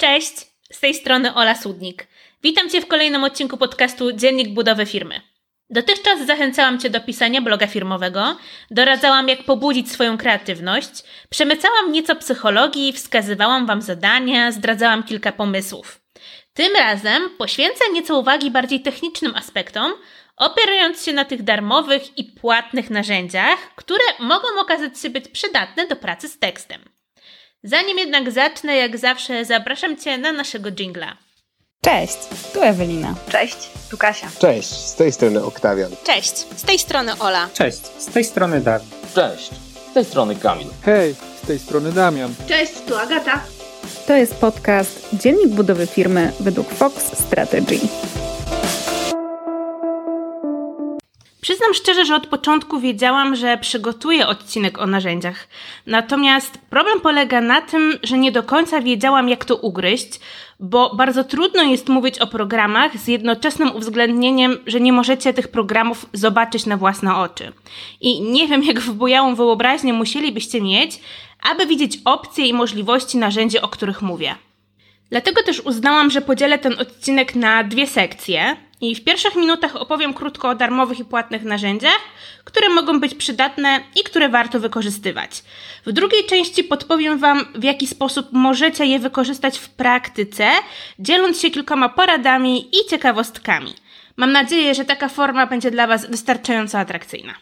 Cześć, z tej strony Ola Sudnik. Witam Cię w kolejnym odcinku podcastu Dziennik Budowy Firmy. Dotychczas zachęcałam Cię do pisania bloga firmowego, doradzałam jak pobudzić swoją kreatywność, przemycałam nieco psychologii, wskazywałam Wam zadania, zdradzałam kilka pomysłów. Tym razem poświęcę nieco uwagi bardziej technicznym aspektom, opierając się na tych darmowych i płatnych narzędziach, które mogą okazać się być przydatne do pracy z tekstem. Zanim jednak zacznę, jak zawsze zapraszam Cię na naszego jingla. Cześć, tu Ewelina. Cześć, tu Kasia. Cześć, z tej strony Oktawian. Cześć, z tej strony Ola. Cześć, z tej strony Dawid. Cześć, z tej strony Kamil. Hej, z tej strony Damian. Cześć, tu Agata. To jest podcast Dziennik budowy firmy według Fox Strategy. Przyznam szczerze, że od początku wiedziałam, że przygotuję odcinek o narzędziach. Natomiast problem polega na tym, że nie do końca wiedziałam, jak to ugryźć, bo bardzo trudno jest mówić o programach z jednoczesnym uwzględnieniem, że nie możecie tych programów zobaczyć na własne oczy. I nie wiem, jak wbujałą wyobraźnię musielibyście mieć, aby widzieć opcje i możliwości narzędzi, o których mówię. Dlatego też uznałam, że podzielę ten odcinek na dwie sekcje i w pierwszych minutach opowiem krótko o darmowych i płatnych narzędziach, które mogą być przydatne i które warto wykorzystywać. W drugiej części podpowiem Wam, w jaki sposób możecie je wykorzystać w praktyce, dzieląc się kilkoma poradami i ciekawostkami. Mam nadzieję, że taka forma będzie dla Was wystarczająco atrakcyjna.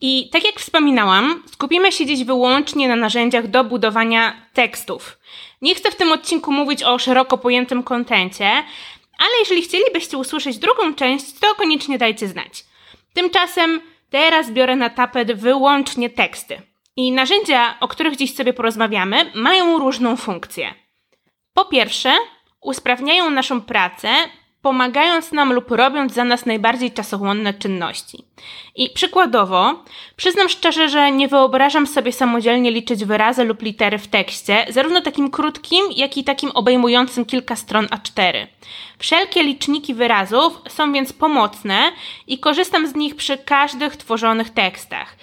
I tak jak wspominałam, skupimy się dziś wyłącznie na narzędziach do budowania tekstów. Nie chcę w tym odcinku mówić o szeroko pojętym kontencie, ale jeżeli chcielibyście usłyszeć drugą część, to koniecznie dajcie znać. Tymczasem teraz biorę na tapet wyłącznie teksty. I narzędzia, o których dziś sobie porozmawiamy, mają różną funkcję. Po pierwsze, usprawniają naszą pracę, pomagając nam lub robiąc za nas najbardziej czasochłonne czynności. I przykładowo, przyznam szczerze, że nie wyobrażam sobie samodzielnie liczyć wyrazy lub litery w tekście, zarówno takim krótkim, jak i takim obejmującym kilka stron A4. Wszelkie liczniki wyrazów są więc pomocne i korzystam z nich przy każdych tworzonych tekstach.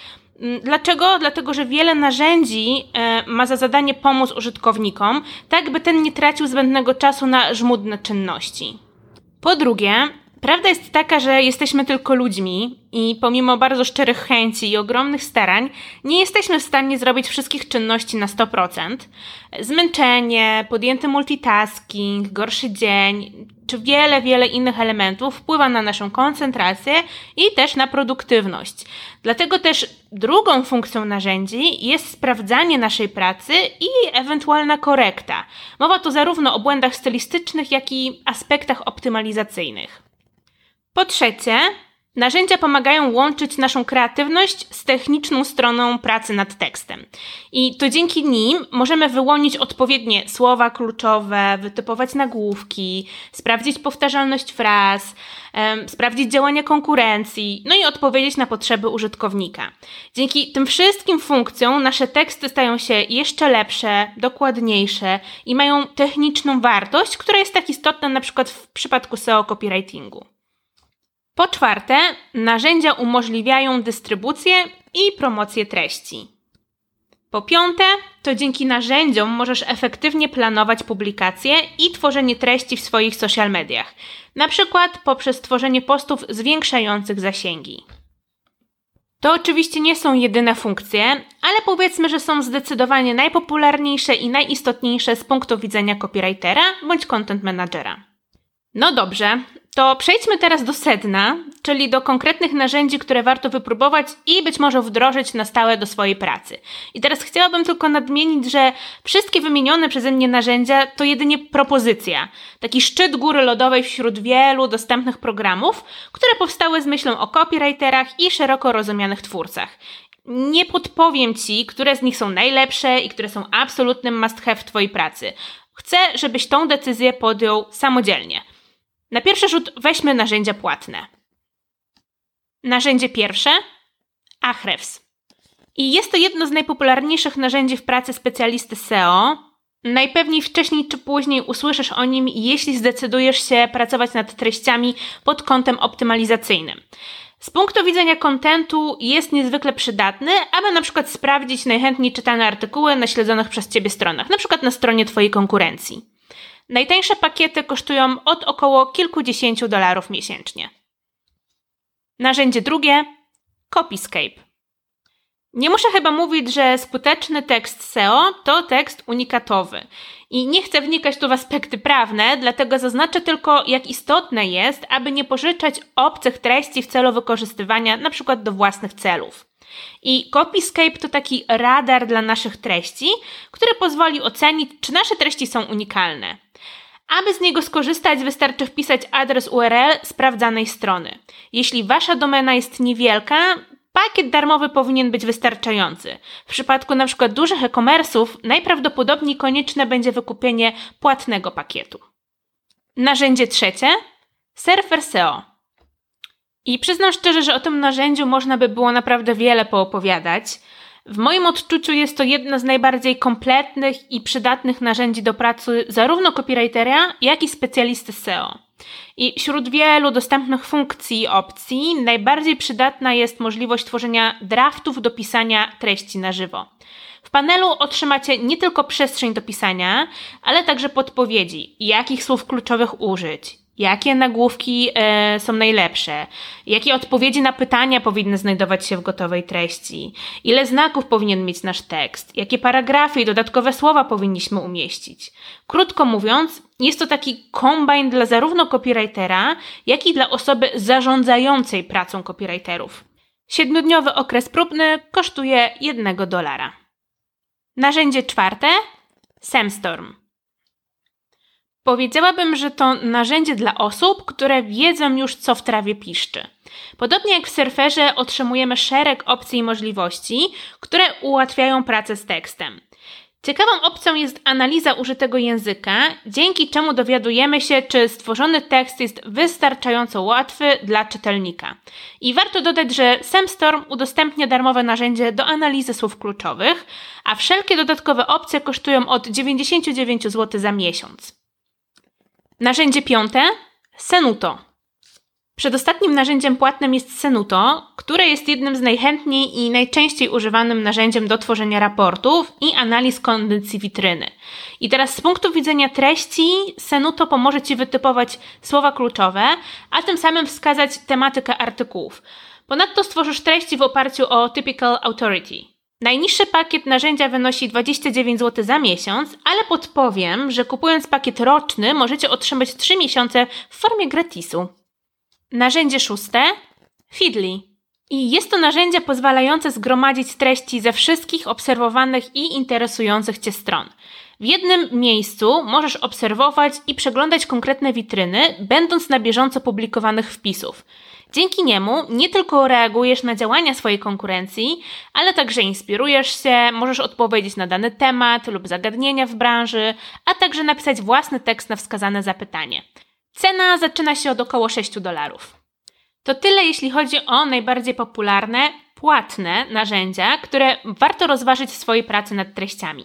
Dlaczego? Dlatego, że wiele narzędzi e, ma za zadanie pomóc użytkownikom, tak by ten nie tracił zbędnego czasu na żmudne czynności. Po drugie, prawda jest taka, że jesteśmy tylko ludźmi i pomimo bardzo szczerych chęci i ogromnych starań, nie jesteśmy w stanie zrobić wszystkich czynności na 100%. Zmęczenie, podjęty multitasking, gorszy dzień, czy wiele, wiele innych elementów wpływa na naszą koncentrację i też na produktywność. Dlatego też drugą funkcją narzędzi jest sprawdzanie naszej pracy i ewentualna korekta. Mowa tu zarówno o błędach stylistycznych, jak i aspektach optymalizacyjnych. Po trzecie, Narzędzia pomagają łączyć naszą kreatywność z techniczną stroną pracy nad tekstem. I to dzięki nim możemy wyłonić odpowiednie słowa kluczowe, wytypować nagłówki, sprawdzić powtarzalność fraz, um, sprawdzić działania konkurencji, no i odpowiedzieć na potrzeby użytkownika. Dzięki tym wszystkim funkcjom nasze teksty stają się jeszcze lepsze, dokładniejsze i mają techniczną wartość, która jest tak istotna na przykład w przypadku SEO copywritingu. Po czwarte, narzędzia umożliwiają dystrybucję i promocję treści. Po piąte, to dzięki narzędziom możesz efektywnie planować publikacje i tworzenie treści w swoich social mediach, na przykład poprzez tworzenie postów zwiększających zasięgi. To oczywiście nie są jedyne funkcje, ale powiedzmy, że są zdecydowanie najpopularniejsze i najistotniejsze z punktu widzenia copywritera bądź content managera. No dobrze, to przejdźmy teraz do sedna, czyli do konkretnych narzędzi, które warto wypróbować i być może wdrożyć na stałe do swojej pracy. I teraz chciałabym tylko nadmienić, że wszystkie wymienione przeze mnie narzędzia to jedynie propozycja, taki szczyt góry lodowej wśród wielu dostępnych programów, które powstały z myślą o copywriterach i szeroko rozumianych twórcach. Nie podpowiem Ci, które z nich są najlepsze i które są absolutnym must have w Twojej pracy. Chcę, żebyś tą decyzję podjął samodzielnie. Na pierwszy rzut weźmy narzędzia płatne. Narzędzie pierwsze Ahrefs. I jest to jedno z najpopularniejszych narzędzi w pracy specjalisty SEO. Najpewniej wcześniej czy później usłyszysz o nim, jeśli zdecydujesz się pracować nad treściami pod kątem optymalizacyjnym. Z punktu widzenia kontentu jest niezwykle przydatny, aby na przykład sprawdzić najchętniej czytane artykuły na śledzonych przez Ciebie stronach, na przykład na stronie Twojej konkurencji. Najtańsze pakiety kosztują od około kilkudziesięciu dolarów miesięcznie. Narzędzie drugie Copyscape. Nie muszę chyba mówić, że skuteczny tekst SEO to tekst unikatowy. I nie chcę wnikać tu w aspekty prawne, dlatego zaznaczę tylko, jak istotne jest, aby nie pożyczać obcych treści w celu wykorzystywania np. do własnych celów. I Copyscape to taki radar dla naszych treści, który pozwoli ocenić, czy nasze treści są unikalne. Aby z niego skorzystać, wystarczy wpisać adres URL sprawdzanej strony. Jeśli wasza domena jest niewielka, pakiet darmowy powinien być wystarczający. W przypadku np. dużych e-commerce'ów najprawdopodobniej konieczne będzie wykupienie płatnego pakietu. Narzędzie trzecie Surfer SEO. I przyznam szczerze, że o tym narzędziu można by było naprawdę wiele poopowiadać. W moim odczuciu jest to jedno z najbardziej kompletnych i przydatnych narzędzi do pracy zarówno copywritera, jak i specjalisty SEO. I wśród wielu dostępnych funkcji i opcji najbardziej przydatna jest możliwość tworzenia draftów do pisania treści na żywo. W panelu otrzymacie nie tylko przestrzeń do pisania, ale także podpowiedzi, jakich słów kluczowych użyć, jakie nagłówki e, są najlepsze, jakie odpowiedzi na pytania powinny znajdować się w gotowej treści, ile znaków powinien mieć nasz tekst, jakie paragrafy i dodatkowe słowa powinniśmy umieścić. Krótko mówiąc, jest to taki kombajn dla zarówno copywritera, jak i dla osoby zarządzającej pracą copywriterów. Siedmiodniowy okres próbny kosztuje jednego dolara. Narzędzie czwarte Samstorm. Powiedziałabym, że to narzędzie dla osób, które wiedzą już, co w trawie piszczy. Podobnie jak w surferze otrzymujemy szereg opcji i możliwości, które ułatwiają pracę z tekstem. Ciekawą opcją jest analiza użytego języka, dzięki czemu dowiadujemy się, czy stworzony tekst jest wystarczająco łatwy dla czytelnika. I warto dodać, że SamStorm udostępnia darmowe narzędzie do analizy słów kluczowych, a wszelkie dodatkowe opcje kosztują od 99 zł za miesiąc. Narzędzie piąte Senuto. Przedostatnim narzędziem płatnym jest Senuto, które jest jednym z najchętniej i najczęściej używanym narzędziem do tworzenia raportów i analiz kondycji witryny. I teraz z punktu widzenia treści, Senuto pomoże Ci wytypować słowa kluczowe, a tym samym wskazać tematykę artykułów. Ponadto stworzysz treści w oparciu o Typical Authority. Najniższy pakiet narzędzia wynosi 29 zł za miesiąc, ale podpowiem, że kupując pakiet roczny możecie otrzymać 3 miesiące w formie gratisu. Narzędzie szóste Feedly. I jest to narzędzie pozwalające zgromadzić treści ze wszystkich obserwowanych i interesujących Cię stron. W jednym miejscu możesz obserwować i przeglądać konkretne witryny, będąc na bieżąco publikowanych wpisów. Dzięki niemu nie tylko reagujesz na działania swojej konkurencji, ale także inspirujesz się, możesz odpowiedzieć na dany temat lub zagadnienia w branży, a także napisać własny tekst na wskazane zapytanie. Cena zaczyna się od około 6 dolarów. To tyle, jeśli chodzi o najbardziej popularne, płatne narzędzia, które warto rozważyć w swojej pracy nad treściami.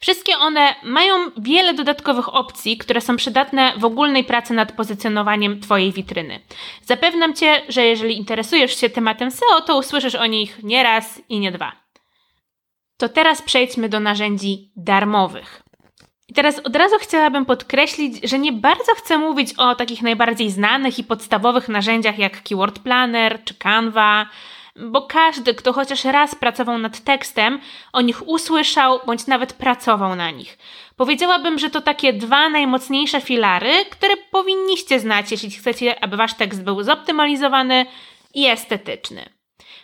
Wszystkie one mają wiele dodatkowych opcji, które są przydatne w ogólnej pracy nad pozycjonowaniem Twojej witryny. Zapewniam Cię, że jeżeli interesujesz się tematem SEO, to usłyszysz o nich nie raz i nie dwa. To teraz przejdźmy do narzędzi darmowych. I teraz od razu chciałabym podkreślić, że nie bardzo chcę mówić o takich najbardziej znanych i podstawowych narzędziach jak Keyword Planner czy Canva, bo każdy, kto chociaż raz pracował nad tekstem, o nich usłyszał bądź nawet pracował na nich. Powiedziałabym, że to takie dwa najmocniejsze filary, które powinniście znać, jeśli chcecie, aby wasz tekst był zoptymalizowany i estetyczny.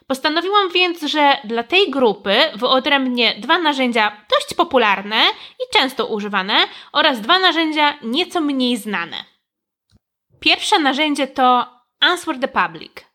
Postanowiłam więc, że dla tej grupy wyodrębnię dwa narzędzia dość popularne i często używane oraz dwa narzędzia nieco mniej znane. Pierwsze narzędzie to Answer the Public.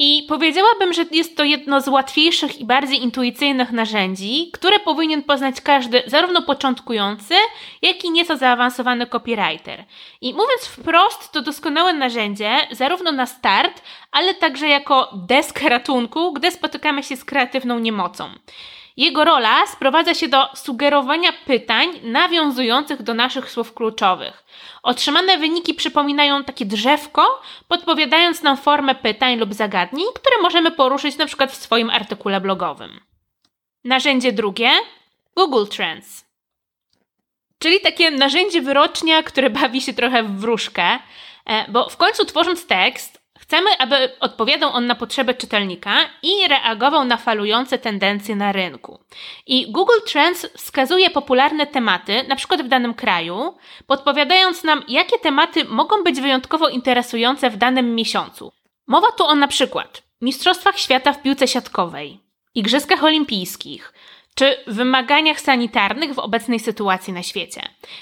I powiedziałabym, że jest to jedno z łatwiejszych i bardziej intuicyjnych narzędzi, które powinien poznać każdy, zarówno początkujący, jak i nieco zaawansowany copywriter. I mówiąc wprost, to doskonałe narzędzie, zarówno na start, ale także jako deskę ratunku, gdy spotykamy się z kreatywną niemocą. Jego rola sprowadza się do sugerowania pytań nawiązujących do naszych słów kluczowych. Otrzymane wyniki przypominają takie drzewko, podpowiadając nam formę pytań lub zagadnień, które możemy poruszyć na przykład w swoim artykule blogowym. Narzędzie drugie Google Trends. Czyli takie narzędzie wyrocznia, które bawi się trochę w wróżkę, e, bo w końcu tworząc tekst, chcemy, aby odpowiadał on na potrzeby czytelnika i reagował na falujące tendencje na rynku. I Google Trends wskazuje popularne tematy, na przykład w danym kraju, podpowiadając nam, jakie tematy mogą być wyjątkowo interesujące w danym miesiącu. Mowa tu o na przykład Mistrzostwach Świata w piłce siatkowej, Igrzyskach Olimpijskich, czy wymaganiach sanitarnych w obecnej sytuacji na świecie.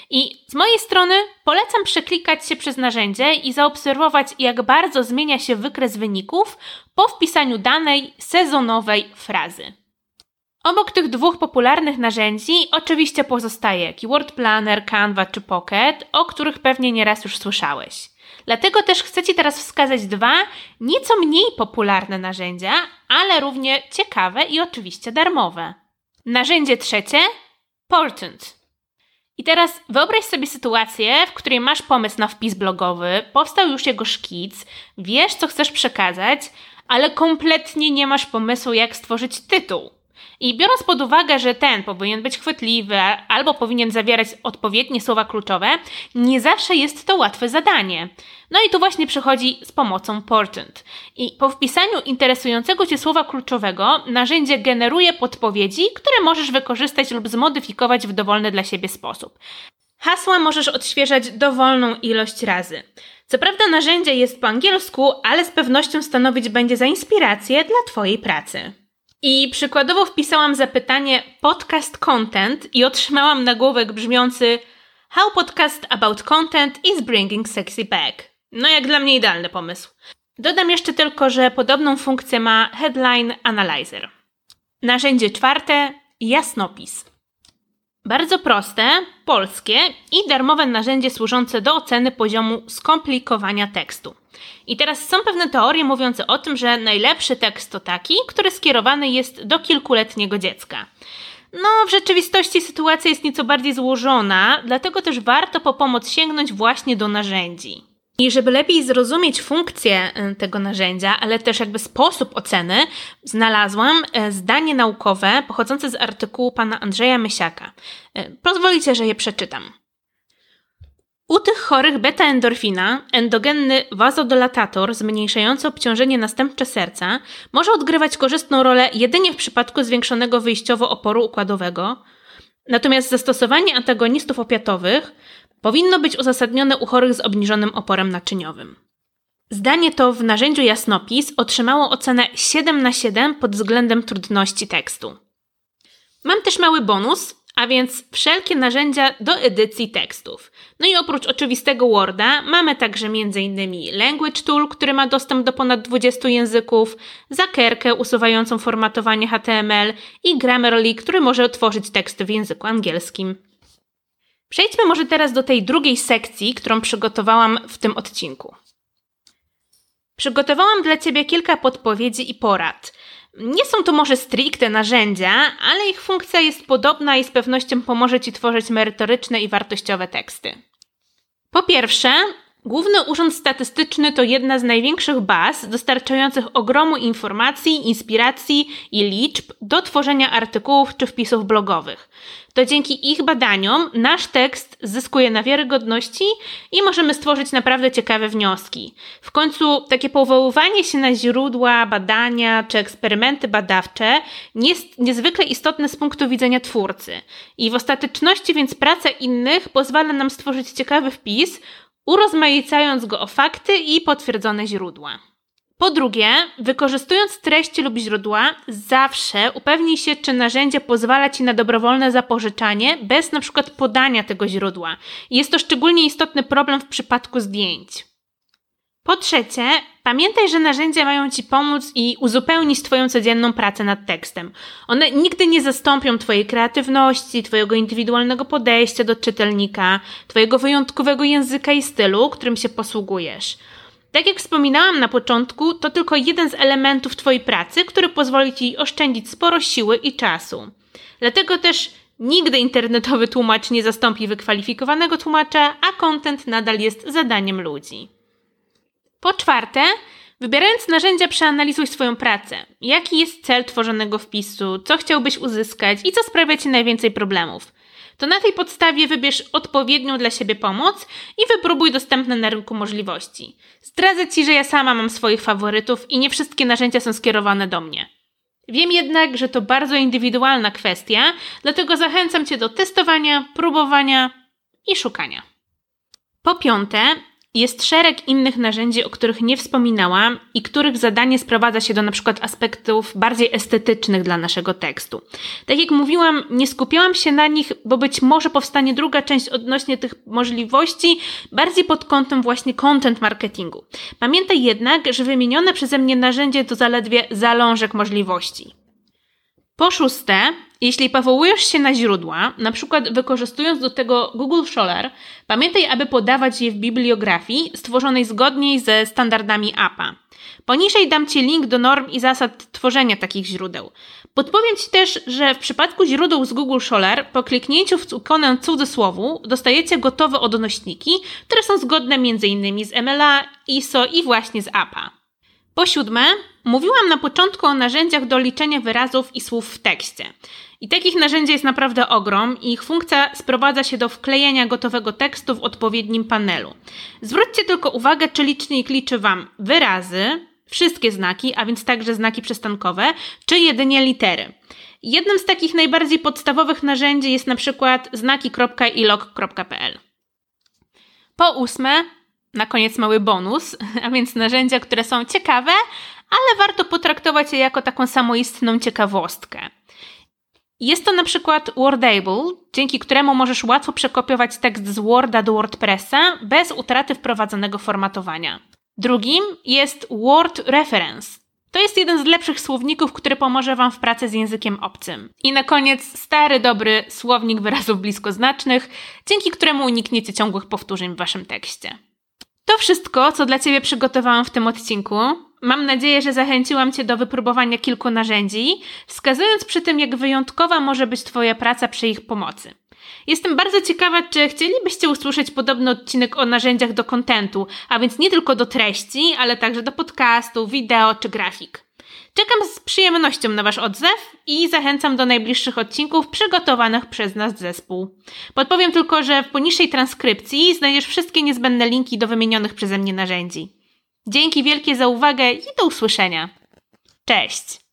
I z mojej strony polecam przeklikać się przez narzędzie i zaobserwować, jak bardzo zmienia się wykres wyników po wpisaniu danej sezonowej frazy. Obok tych dwóch popularnych narzędzi oczywiście pozostaje Keyword Planner, Canva czy Pocket, o których pewnie nieraz już słyszałeś. Dlatego też chcę Ci teraz wskazać dwa nieco mniej popularne narzędzia, ale równie ciekawe i oczywiście darmowe. Narzędzie trzecie Portent. I teraz wyobraź sobie sytuację, w której masz pomysł na wpis blogowy, powstał już jego szkic, wiesz co chcesz przekazać, ale kompletnie nie masz pomysłu, jak stworzyć tytuł. I biorąc pod uwagę, że ten powinien być chwytliwy albo powinien zawierać odpowiednie słowa kluczowe, nie zawsze jest to łatwe zadanie. No i tu właśnie przychodzi z pomocą Portent. I po wpisaniu interesującego Cię słowa kluczowego, narzędzie generuje podpowiedzi, które możesz wykorzystać lub zmodyfikować w dowolny dla siebie sposób. Hasła możesz odświeżać dowolną ilość razy. Co prawda narzędzie jest po angielsku, ale z pewnością stanowić będzie za inspirację dla Twojej pracy. I przykładowo wpisałam zapytanie podcast content i otrzymałam nagłówek brzmiący How podcast about content is bringing sexy back. No jak dla mnie idealny pomysł. Dodam jeszcze tylko, że podobną funkcję ma Headline Analyzer. Narzędzie czwarte jasnopis. Bardzo proste, polskie i darmowe narzędzie służące do oceny poziomu skomplikowania tekstu. I teraz są pewne teorie mówiące o tym, że najlepszy tekst to taki, który skierowany jest do kilkuletniego dziecka. No, w rzeczywistości sytuacja jest nieco bardziej złożona, dlatego też warto po pomoc sięgnąć właśnie do narzędzi. I żeby lepiej zrozumieć funkcję y, tego narzędzia, ale też jakby sposób oceny, znalazłam y, zdanie naukowe pochodzące z artykułu pana Andrzeja Mysiaka. Y, pozwolicie, że je przeczytam. U tych chorych beta-endorfina, endogenny wazodolatator zmniejszający obciążenie następcze serca, może odgrywać korzystną rolę jedynie w przypadku zwiększonego wyjściowo oporu układowego, natomiast zastosowanie antagonistów opiatowych powinno być uzasadnione u chorych z obniżonym oporem naczyniowym. Zdanie to w narzędziu Jasnopis otrzymało ocenę 7 na 7 pod względem trudności tekstu. Mam też mały bonus, a więc wszelkie narzędzia do edycji tekstów. No i oprócz oczywistego Worda mamy także m.in. Language Tool, który ma dostęp do ponad 20 języków, Zakerkę usuwającą formatowanie HTML i Grammarly, który może otworzyć teksty w języku angielskim. Przejdźmy może teraz do tej drugiej sekcji, którą przygotowałam w tym odcinku. Przygotowałam dla Ciebie kilka podpowiedzi i porad – nie są to może stricte narzędzia, ale ich funkcja jest podobna i z pewnością pomoże Ci tworzyć merytoryczne i wartościowe teksty. Po pierwsze, Główny Urząd Statystyczny to jedna z największych baz dostarczających ogromu informacji, inspiracji i liczb do tworzenia artykułów czy wpisów blogowych. To dzięki ich badaniom nasz tekst zyskuje na wiarygodności i możemy stworzyć naprawdę ciekawe wnioski. W końcu takie powoływanie się na źródła, badania czy eksperymenty badawcze jest niezwykle istotne z punktu widzenia twórcy. I w ostateczności więc praca innych pozwala nam stworzyć ciekawy wpis, urozmaicając go o fakty i potwierdzone źródła. Po drugie, wykorzystując treści lub źródła, zawsze upewnij się, czy narzędzie pozwala Ci na dobrowolne zapożyczanie bez przykład podania tego źródła. Jest to szczególnie istotny problem w przypadku zdjęć. Po trzecie, pamiętaj, że narzędzia mają Ci pomóc i uzupełnić Twoją codzienną pracę nad tekstem. One nigdy nie zastąpią Twojej kreatywności, Twojego indywidualnego podejścia do czytelnika, Twojego wyjątkowego języka i stylu, którym się posługujesz. Tak jak wspominałam na początku, to tylko jeden z elementów Twojej pracy, który pozwoli Ci oszczędzić sporo siły i czasu. Dlatego też nigdy internetowy tłumacz nie zastąpi wykwalifikowanego tłumacza, a content nadal jest zadaniem ludzi. Po czwarte, wybierając narzędzia, przeanalizuj swoją pracę. Jaki jest cel tworzonego wpisu, co chciałbyś uzyskać i co sprawia Ci najwięcej problemów. To na tej podstawie wybierz odpowiednią dla siebie pomoc i wypróbuj dostępne na rynku możliwości. Zdradzę Ci, że ja sama mam swoich faworytów i nie wszystkie narzędzia są skierowane do mnie. Wiem jednak, że to bardzo indywidualna kwestia, dlatego zachęcam Cię do testowania, próbowania i szukania. Po piąte, jest szereg innych narzędzi, o których nie wspominałam i których zadanie sprowadza się do na przykład aspektów bardziej estetycznych dla naszego tekstu. Tak jak mówiłam, nie skupiałam się na nich, bo być może powstanie druga część odnośnie tych możliwości, bardziej pod kątem właśnie content marketingu. Pamiętaj jednak, że wymienione przeze mnie narzędzie to zaledwie zalążek możliwości. Po szóste, jeśli powołujesz się na źródła, na przykład wykorzystując do tego Google Scholar, pamiętaj, aby podawać je w bibliografii stworzonej zgodniej ze standardami APA. Poniżej dam Ci link do norm i zasad tworzenia takich źródeł. Podpowiem Ci też, że w przypadku źródeł z Google Scholar po kliknięciu w ikonę cudzysłowu dostajecie gotowe odnośniki, które są zgodne m.in. z MLA, ISO i właśnie z APA. Po siódme, mówiłam na początku o narzędziach do liczenia wyrazów i słów w tekście. I takich narzędzi jest naprawdę ogrom ich funkcja sprowadza się do wklejenia gotowego tekstu w odpowiednim panelu. Zwróćcie tylko uwagę, czy licznik liczy Wam wyrazy, wszystkie znaki, a więc także znaki przystankowe, czy jedynie litery. Jednym z takich najbardziej podstawowych narzędzi jest na przykład znaki.ilog.pl. Po ósme, na koniec mały bonus, a więc narzędzia, które są ciekawe, ale warto potraktować je jako taką samoistną ciekawostkę. Jest to na przykład Wordable, dzięki któremu możesz łatwo przekopiować tekst z Worda do WordPressa bez utraty wprowadzonego formatowania. Drugim jest Word Reference. To jest jeden z lepszych słowników, który pomoże Wam w pracy z językiem obcym. I na koniec stary, dobry słownik wyrazów bliskoznacznych, dzięki któremu unikniecie ciągłych powtórzeń w Waszym tekście. To wszystko, co dla Ciebie przygotowałam w tym odcinku. Mam nadzieję, że zachęciłam Cię do wypróbowania kilku narzędzi, wskazując przy tym, jak wyjątkowa może być Twoja praca przy ich pomocy. Jestem bardzo ciekawa, czy chcielibyście usłyszeć podobny odcinek o narzędziach do kontentu, a więc nie tylko do treści, ale także do podcastu, wideo czy grafik. Czekam z przyjemnością na Wasz odzew i zachęcam do najbliższych odcinków przygotowanych przez nas zespół. Podpowiem tylko, że w poniższej transkrypcji znajdziesz wszystkie niezbędne linki do wymienionych przeze mnie narzędzi. Dzięki wielkie za uwagę i do usłyszenia. Cześć!